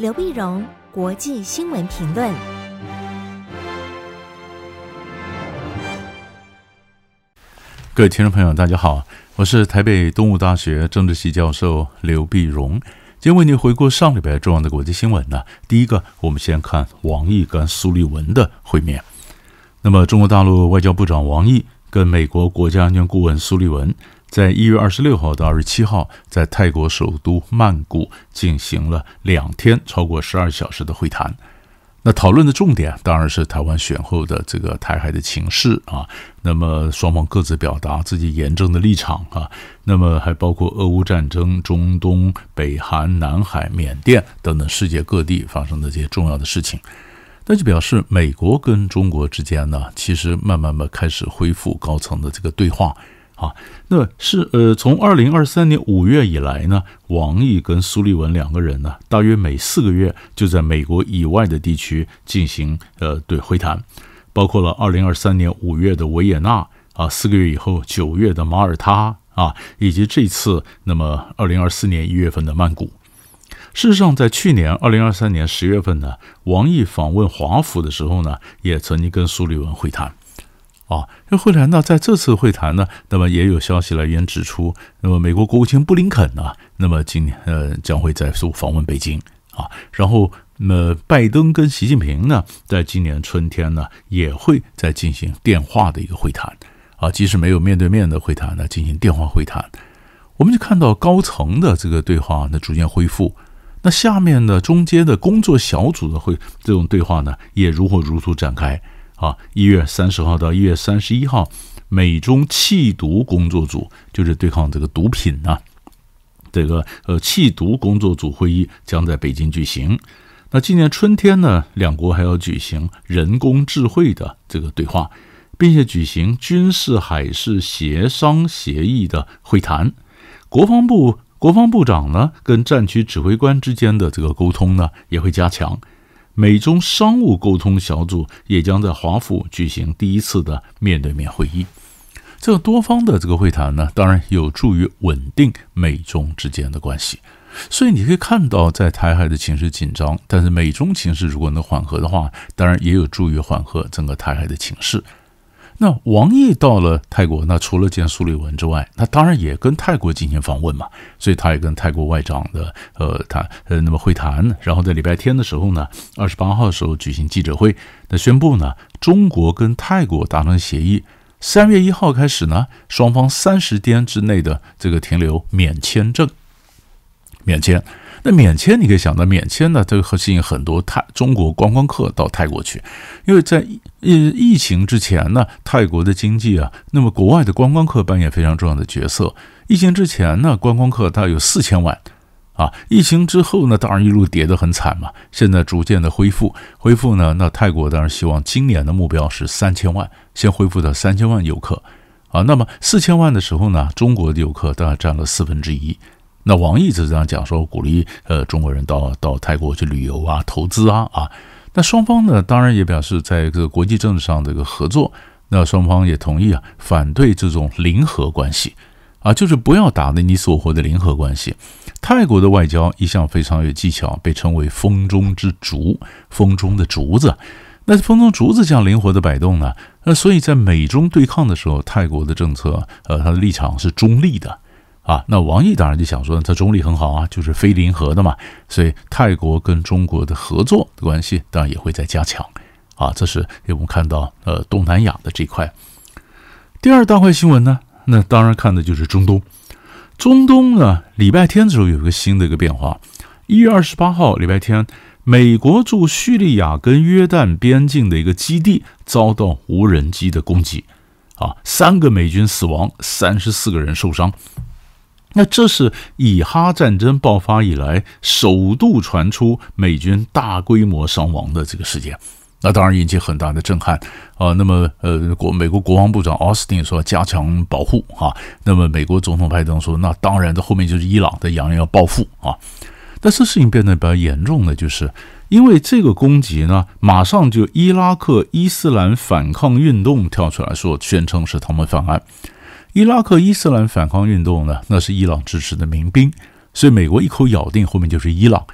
刘碧荣，国际新闻评论。各位听众朋友，大家好，我是台北东吴大学政治系教授刘碧荣。今天为您回顾上礼拜重要的国际新闻呢。第一个，我们先看王毅跟苏利文的会面。那么，中国大陆外交部长王毅跟美国国家安全顾问苏利文。在一月二十六号到二十七号，在泰国首都曼谷进行了两天超过十二小时的会谈。那讨论的重点当然是台湾选后的这个台海的情势啊。那么双方各自表达自己严正的立场啊。那么还包括俄乌战争、中东、北韩、南海、缅甸等等世界各地发生的这些重要的事情。那就表示美国跟中国之间呢，其实慢慢的开始恢复高层的这个对话。啊，那是呃，从二零二三年五月以来呢，王毅跟苏利文两个人呢，大约每四个月就在美国以外的地区进行呃对会谈，包括了二零二三年五月的维也纳啊，四个月以后九月的马耳他啊，以及这次那么二零二四年一月份的曼谷。事实上，在去年二零二三年十月份呢，王毅访问华府的时候呢，也曾经跟苏利文会谈。啊，这会谈呢，在这次会谈呢，那么也有消息来源指出，那么美国国务卿布林肯呢，那么今年呃将会再度访问北京啊，然后那么拜登跟习近平呢，在今年春天呢，也会再进行电话的一个会谈啊，即使没有面对面的会谈呢，进行电话会谈，我们就看到高层的这个对话呢逐渐恢复，那下面的中间的工作小组的会这种对话呢，也如火如荼展开。啊，一月三十号到一月三十一号，美中弃毒工作组就是对抗这个毒品呐、啊，这个呃弃毒工作组会议将在北京举行。那今年春天呢，两国还要举行人工智慧的这个对话，并且举行军事海事协商协议的会谈。国防部国防部长呢，跟战区指挥官之间的这个沟通呢，也会加强。美中商务沟通小组也将在华府举行第一次的面对面会议。这个多方的这个会谈呢，当然有助于稳定美中之间的关系。所以你可以看到，在台海的情势紧张，但是美中情势如果能缓和的话，当然也有助于缓和整个台海的情势。那王毅到了泰国，那除了见苏利文之外，那当然也跟泰国进行访问嘛，所以他也跟泰国外长的呃谈呃那么会谈，然后在礼拜天的时候呢，二十八号的时候举行记者会，那宣布呢，中国跟泰国达成协议，三月一号开始呢，双方三十天之内的这个停留免签证，免签。那免签，你可以想到，免签呢，它会吸引很多泰中国观光客到泰国去，因为在疫疫情之前呢，泰国的经济啊，那么国外的观光客扮演非常重要的角色。疫情之前呢，观光客大概有四千万，啊，疫情之后呢，当然一路跌得很惨嘛，现在逐渐的恢复，恢复呢，那泰国当然希望今年的目标是三千万，先恢复到三千万游客，啊，那么四千万的时候呢，中国的游客大概占了四分之一。那王毅是这样讲说，鼓励呃中国人到到泰国去旅游啊、投资啊啊。那双方呢，当然也表示在这个国际政治上这个合作。那双方也同意啊，反对这种零和关系啊，就是不要打的你死我活的零和关系。泰国的外交一向非常有技巧，被称为“风中之竹”，风中的竹子。那风中竹子这样灵活的摆动呢？那所以在美中对抗的时候，泰国的政策呃，它的立场是中立的。啊，那王毅当然就想说，他中立很好啊，就是非零和的嘛，所以泰国跟中国的合作的关系当然也会在加强。啊，这是我们看到呃东南亚的这块。第二大块新闻呢，那当然看的就是中东。中东呢，礼拜天的时候有一个新的一个变化，一月二十八号礼拜天，美国驻叙利亚跟约旦边境的一个基地遭到无人机的攻击，啊，三个美军死亡，三十四个人受伤。那这是以哈战争爆发以来首度传出美军大规模伤亡的这个事件，那当然引起很大的震撼啊。那么，呃，国美国国防部长奥斯汀说加强保护啊。那么，美国总统拜登说，那当然，这后面就是伊朗的扬言要报复啊。但这事情变得比较严重的就是因为这个攻击呢，马上就伊拉克伊斯兰反抗运动跳出来说，宣称是他们犯案。伊拉克伊斯兰反抗运动呢，那是伊朗支持的民兵，所以美国一口咬定后面就是伊朗。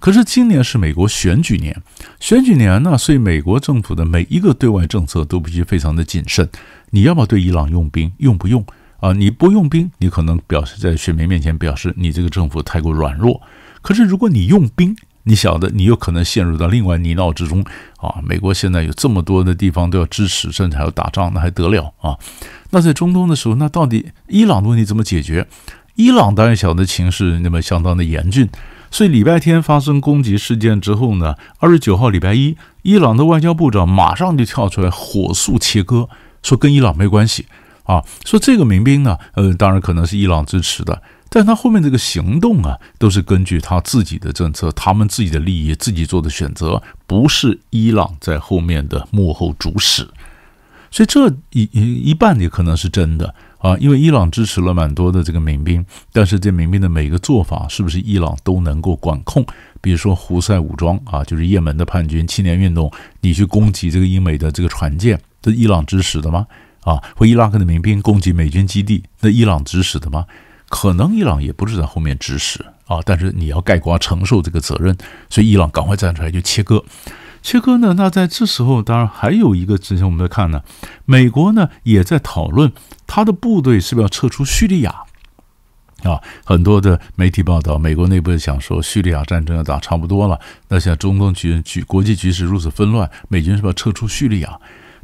可是今年是美国选举年，选举年呢，所以美国政府的每一个对外政策都必须非常的谨慎。你要不要对伊朗用兵？用不用啊？你不用兵，你可能表示在选民面前表示你这个政府太过软弱。可是如果你用兵，你晓得你有可能陷入到另外泥淖之中啊！美国现在有这么多的地方都要支持，甚至还要打仗，那还得了啊？那在中东的时候，那到底伊朗的问题怎么解决？伊朗当然晓得情势那么相当的严峻，所以礼拜天发生攻击事件之后呢，二十九号礼拜一，伊朗的外交部长马上就跳出来火速切割，说跟伊朗没关系啊，说这个民兵呢，呃，当然可能是伊朗支持的，但他后面这个行动啊，都是根据他自己的政策，他们自己的利益，自己做的选择，不是伊朗在后面的幕后主使，所以这一一一半也可能是真的。啊，因为伊朗支持了蛮多的这个民兵，但是这民兵的每个做法是不是伊朗都能够管控？比如说胡塞武装啊，就是也门的叛军青年运动，你去攻击这个英美的这个船舰，这伊朗支持的吗？啊，或伊拉克的民兵攻击美军基地，那伊朗支持的吗？可能伊朗也不是在后面指使啊，但是你要盖瓜承受这个责任，所以伊朗赶快站出来就切割。切割呢？那在这时候，当然还有一个之前我们在看呢，美国呢也在讨论他的部队是不是要撤出叙利亚啊？很多的媒体报道，美国内部想说叙利亚战争要打差不多了，那现在中东局局国际局势如此纷乱，美军是不是要撤出叙利亚？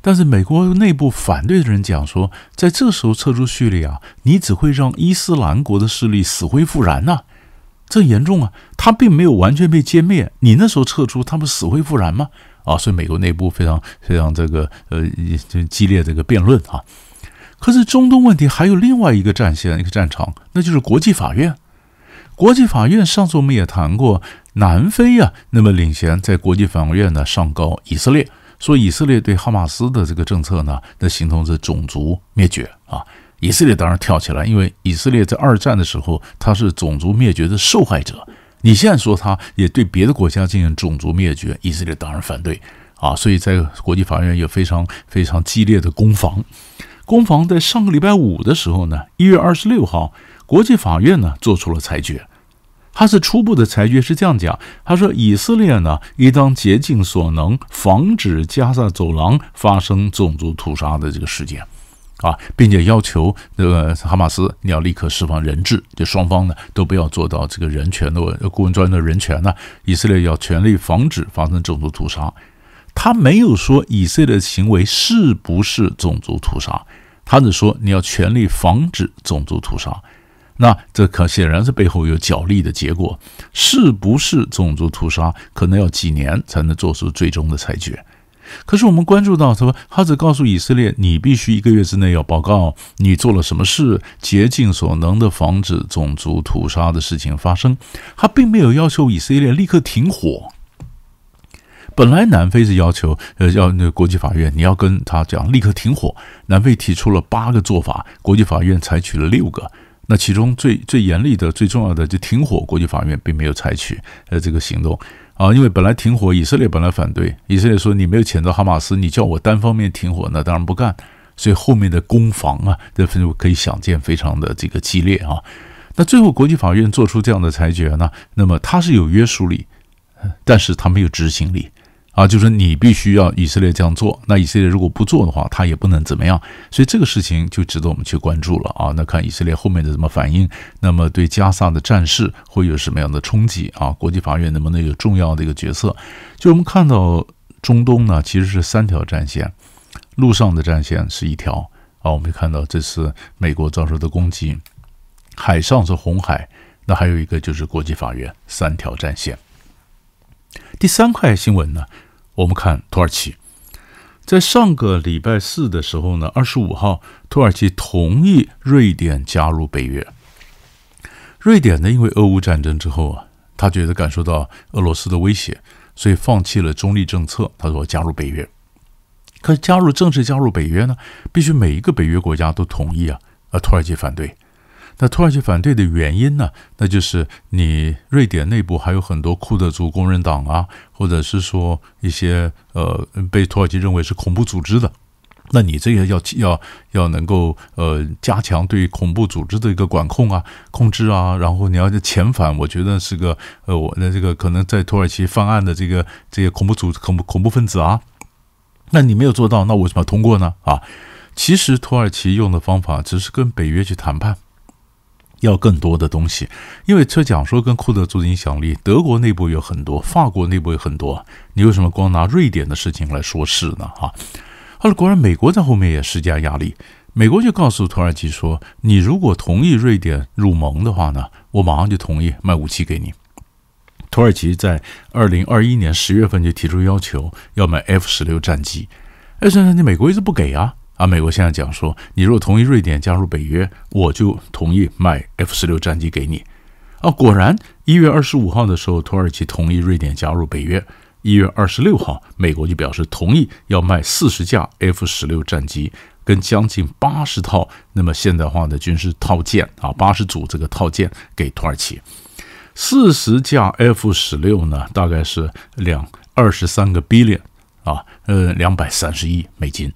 但是美国内部反对的人讲说，在这时候撤出叙利亚，你只会让伊斯兰国的势力死灰复燃呐、这严重啊！他并没有完全被歼灭，你那时候撤出，他不死灰复燃吗？啊，所以美国内部非常非常这个呃激烈这个辩论啊。可是中东问题还有另外一个战线一个战场，那就是国际法院。国际法院上次我们也谈过，南非啊，那么领衔在国际法院呢上告以色列，说以色列对哈马斯的这个政策呢，那形同是种族灭绝啊。以色列当然跳起来，因为以色列在二战的时候，他是种族灭绝的受害者。你现在说他也对别的国家进行种族灭绝，以色列当然反对啊。所以在国际法院有非常非常激烈的攻防。攻防在上个礼拜五的时候呢，一月二十六号，国际法院呢做出了裁决。他是初步的裁决是这样讲，他说以色列呢应当竭尽所能防止加萨走廊发生种族屠杀的这个事件。啊，并且要求那个哈马斯你要立刻释放人质，就双方呢都不要做到这个人权的顾问专的人权呢。以色列要全力防止发生种族屠杀。他没有说以色列的行为是不是种族屠杀，他只说你要全力防止种族屠杀。那这可显然是背后有角力的结果，是不是种族屠杀，可能要几年才能做出最终的裁决。可是我们关注到，他说他只告诉以色列，你必须一个月之内要报告你做了什么事，竭尽所能的防止种族屠杀的事情发生。他并没有要求以色列立刻停火。本来南非是要求，呃，要那国际法院你要跟他讲立刻停火。南非提出了八个做法，国际法院采取了六个。那其中最最严厉的、最重要的就停火，国际法院并没有采取呃这个行动。啊，因为本来停火，以色列本来反对，以色列说你没有谴责哈马斯，你叫我单方面停火，那当然不干。所以后面的攻防啊，这分可以想见非常的这个激烈啊。那最后国际法院做出这样的裁决呢，那么它是有约束力，但是它没有执行力。啊，就是你必须要以色列这样做，那以色列如果不做的话，他也不能怎么样，所以这个事情就值得我们去关注了啊。那看以色列后面的怎么反应，那么对加萨的战事会有什么样的冲击啊？国际法院能不能有重要的一个角色？就我们看到中东呢，其实是三条战线，陆上的战线是一条啊，我们看到这次美国遭受的攻击，海上是红海，那还有一个就是国际法院，三条战线。第三块新闻呢？我们看土耳其，在上个礼拜四的时候呢，二十五号，土耳其同意瑞典加入北约。瑞典呢，因为俄乌战争之后啊，他觉得感受到俄罗斯的威胁，所以放弃了中立政策，他说加入北约。可加入正式加入北约呢，必须每一个北约国家都同意啊，而土耳其反对。那土耳其反对的原因呢？那就是你瑞典内部还有很多库德族工人党啊，或者是说一些呃被土耳其认为是恐怖组织的那你这个要要要能够呃加强对恐怖组织的一个管控啊、控制啊，然后你要遣返，我觉得是个呃我的这个可能在土耳其犯案的这个这些恐怖组恐怖恐怖分子啊，那你没有做到，那为什么要通过呢？啊，其实土耳其用的方法只是跟北约去谈判，要更多的东西，因为车讲说跟库德族的影响力，德国内部有很多，法国内部有很多，你为什么光拿瑞典的事情来说事呢？哈。后来果然，美国在后面也施加压力。美国就告诉土耳其说：“你如果同意瑞典入盟的话呢，我马上就同意卖武器给你。”土耳其在二零二一年十月份就提出要求，要买 F 十六战机。哎，算算，你美国一直不给啊！啊，美国现在讲说：“你如果同意瑞典加入北约，我就同意卖 F 十六战机给你。”啊，果然一月二十五号的时候，土耳其同意瑞典加入北约。一月二十六号，美国就表示同意要卖四十架 F 十六战机，跟将近八十套那么现代化的军事套件啊，八十组这个套件给土耳其。四十架 F 十六呢，大概是两二十三个 billion 啊，呃，两百三十亿美金。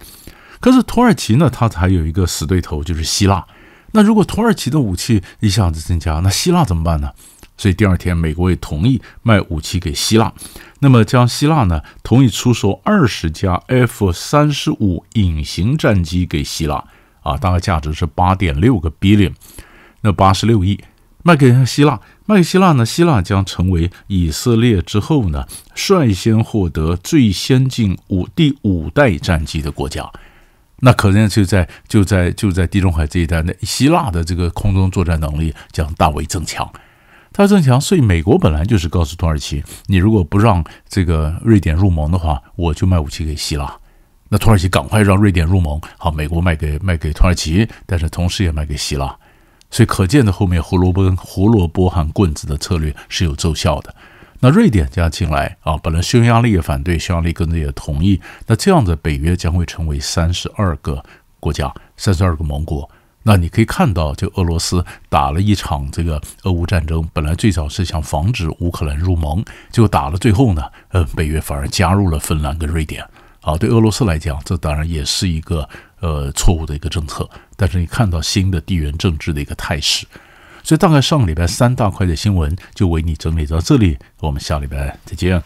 可是土耳其呢，它还有一个死对头就是希腊。那如果土耳其的武器一下子增加，那希腊怎么办呢？所以第二天，美国也同意卖武器给希腊。那么，将希腊呢同意出售二十架 F 三十五隐形战机给希腊啊，大概价值是八点六个 billion，那八十六亿卖给希腊。卖给希腊呢，希腊将成为以色列之后呢率先获得最先进五第五代战机的国家。那可能就在就在就在地中海这一带，那希腊的这个空中作战能力将大为增强。他增强，所以美国本来就是告诉土耳其，你如果不让这个瑞典入盟的话，我就卖武器给希腊。那土耳其赶快让瑞典入盟，好，美国卖给卖给土耳其，但是同时也卖给希腊。所以可见的后面胡萝卜胡萝卜和棍子的策略是有奏效的。那瑞典加进来啊，本来匈牙利也反对，匈牙利跟着也同意。那这样子北约将会成为三十二个国家，三十二个盟国。那你可以看到，就俄罗斯打了一场这个俄乌战争，本来最早是想防止乌克兰入盟，结果打了最后呢，呃，北约反而加入了芬兰跟瑞典。啊，对俄罗斯来讲，这当然也是一个呃错误的一个政策。但是你看到新的地缘政治的一个态势，所以大概上个礼拜三大块的新闻就为你整理到这里，我们下礼拜再见。